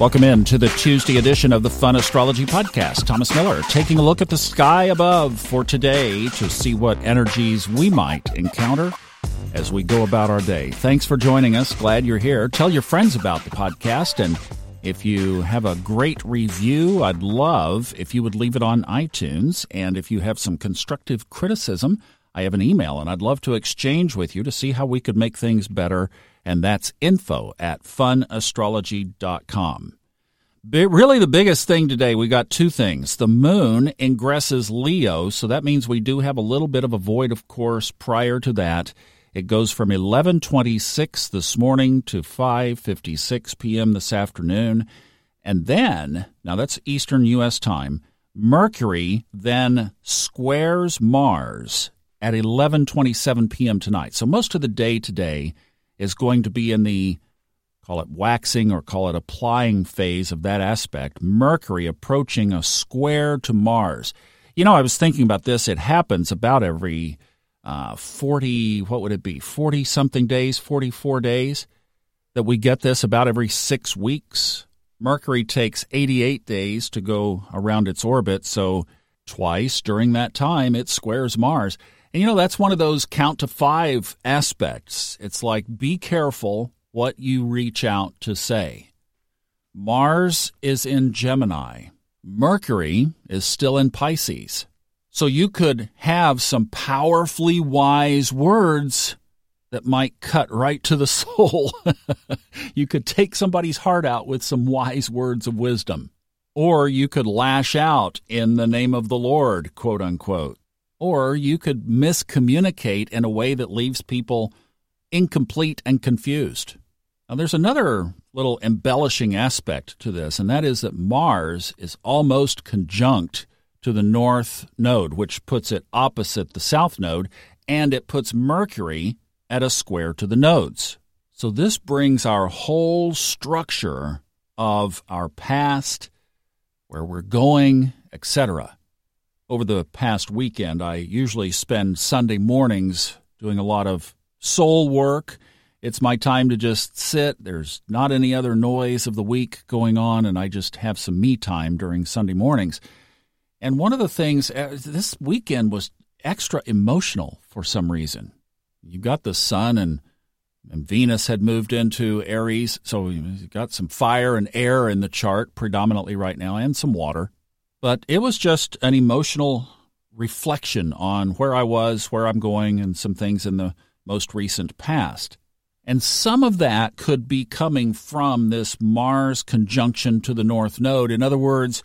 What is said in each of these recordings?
Welcome in to the Tuesday edition of the Fun Astrology Podcast. Thomas Miller taking a look at the sky above for today to see what energies we might encounter as we go about our day. Thanks for joining us. Glad you're here. Tell your friends about the podcast. And if you have a great review, I'd love if you would leave it on iTunes. And if you have some constructive criticism, I have an email and I'd love to exchange with you to see how we could make things better and that's info at funastrology.com. But really, the biggest thing today, we got two things. The moon ingresses Leo, so that means we do have a little bit of a void, of course, prior to that. It goes from 11:26 this morning to 5:56 p.m. this afternoon. And then, now that's Eastern US time, Mercury then squares Mars at 11:27 p.m. tonight. So most of the day today is going to be in the call it waxing or call it applying phase of that aspect. Mercury approaching a square to Mars. You know, I was thinking about this. It happens about every uh, 40, what would it be, 40 something days, 44 days that we get this about every six weeks. Mercury takes 88 days to go around its orbit, so twice during that time it squares Mars. And you know, that's one of those count to five aspects. It's like be careful what you reach out to say. Mars is in Gemini, Mercury is still in Pisces. So you could have some powerfully wise words that might cut right to the soul. you could take somebody's heart out with some wise words of wisdom. Or you could lash out in the name of the Lord, quote unquote or you could miscommunicate in a way that leaves people incomplete and confused. Now, there's another little embellishing aspect to this, and that is that Mars is almost conjunct to the north node, which puts it opposite the south node, and it puts Mercury at a square to the nodes. So, this brings our whole structure of our past, where we're going, etc over the past weekend, I usually spend Sunday mornings doing a lot of soul work. It's my time to just sit. There's not any other noise of the week going on, and I just have some me time during Sunday mornings. And one of the things uh, this weekend was extra emotional for some reason. You've got the sun and and Venus had moved into Aries, so you got some fire and air in the chart predominantly right now, and some water. But it was just an emotional reflection on where I was, where I'm going, and some things in the most recent past. And some of that could be coming from this Mars conjunction to the North Node. In other words,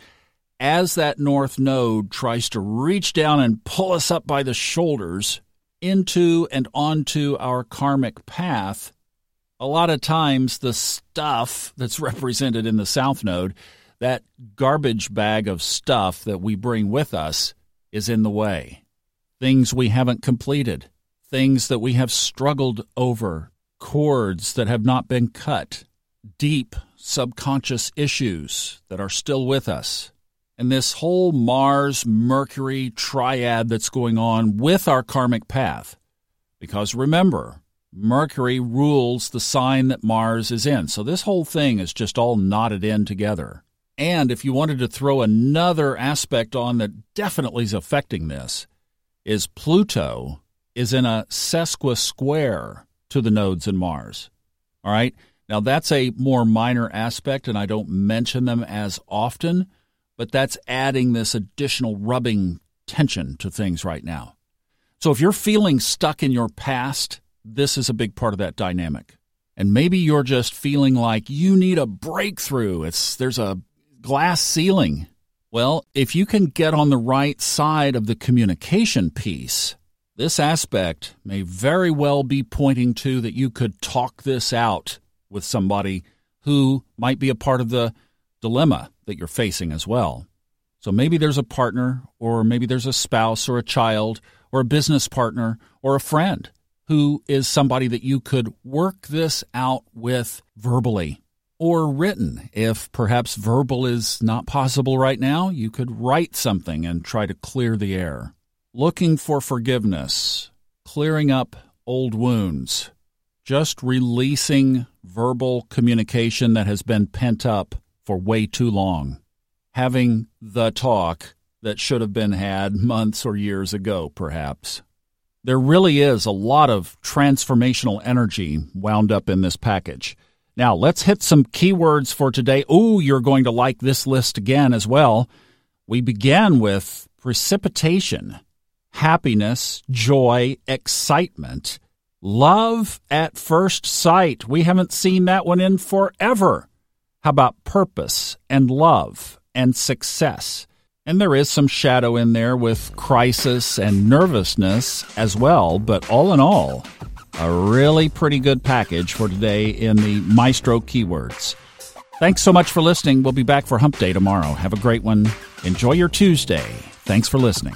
as that North Node tries to reach down and pull us up by the shoulders into and onto our karmic path, a lot of times the stuff that's represented in the South Node that garbage bag of stuff that we bring with us is in the way. Things we haven't completed, things that we have struggled over, cords that have not been cut, deep subconscious issues that are still with us. And this whole Mars Mercury triad that's going on with our karmic path. Because remember, Mercury rules the sign that Mars is in. So this whole thing is just all knotted in together. And if you wanted to throw another aspect on that definitely is affecting this, is Pluto is in a sesqui square to the nodes in Mars. All right. Now, that's a more minor aspect, and I don't mention them as often, but that's adding this additional rubbing tension to things right now. So, if you're feeling stuck in your past, this is a big part of that dynamic. And maybe you're just feeling like you need a breakthrough. It's there's a glass ceiling. Well, if you can get on the right side of the communication piece, this aspect may very well be pointing to that you could talk this out with somebody who might be a part of the dilemma that you're facing as well. So maybe there's a partner, or maybe there's a spouse, or a child, or a business partner, or a friend who is somebody that you could work this out with verbally or written. If perhaps verbal is not possible right now, you could write something and try to clear the air. Looking for forgiveness, clearing up old wounds, just releasing verbal communication that has been pent up for way too long, having the talk that should have been had months or years ago, perhaps. There really is a lot of transformational energy wound up in this package. Now, let's hit some keywords for today. Ooh, you're going to like this list again as well. We began with precipitation, happiness, joy, excitement, love at first sight. We haven't seen that one in forever. How about purpose and love and success? And there is some shadow in there with crisis and nervousness as well, but all in all, a really pretty good package for today in the Maestro keywords. Thanks so much for listening. We'll be back for Hump Day tomorrow. Have a great one. Enjoy your Tuesday. Thanks for listening.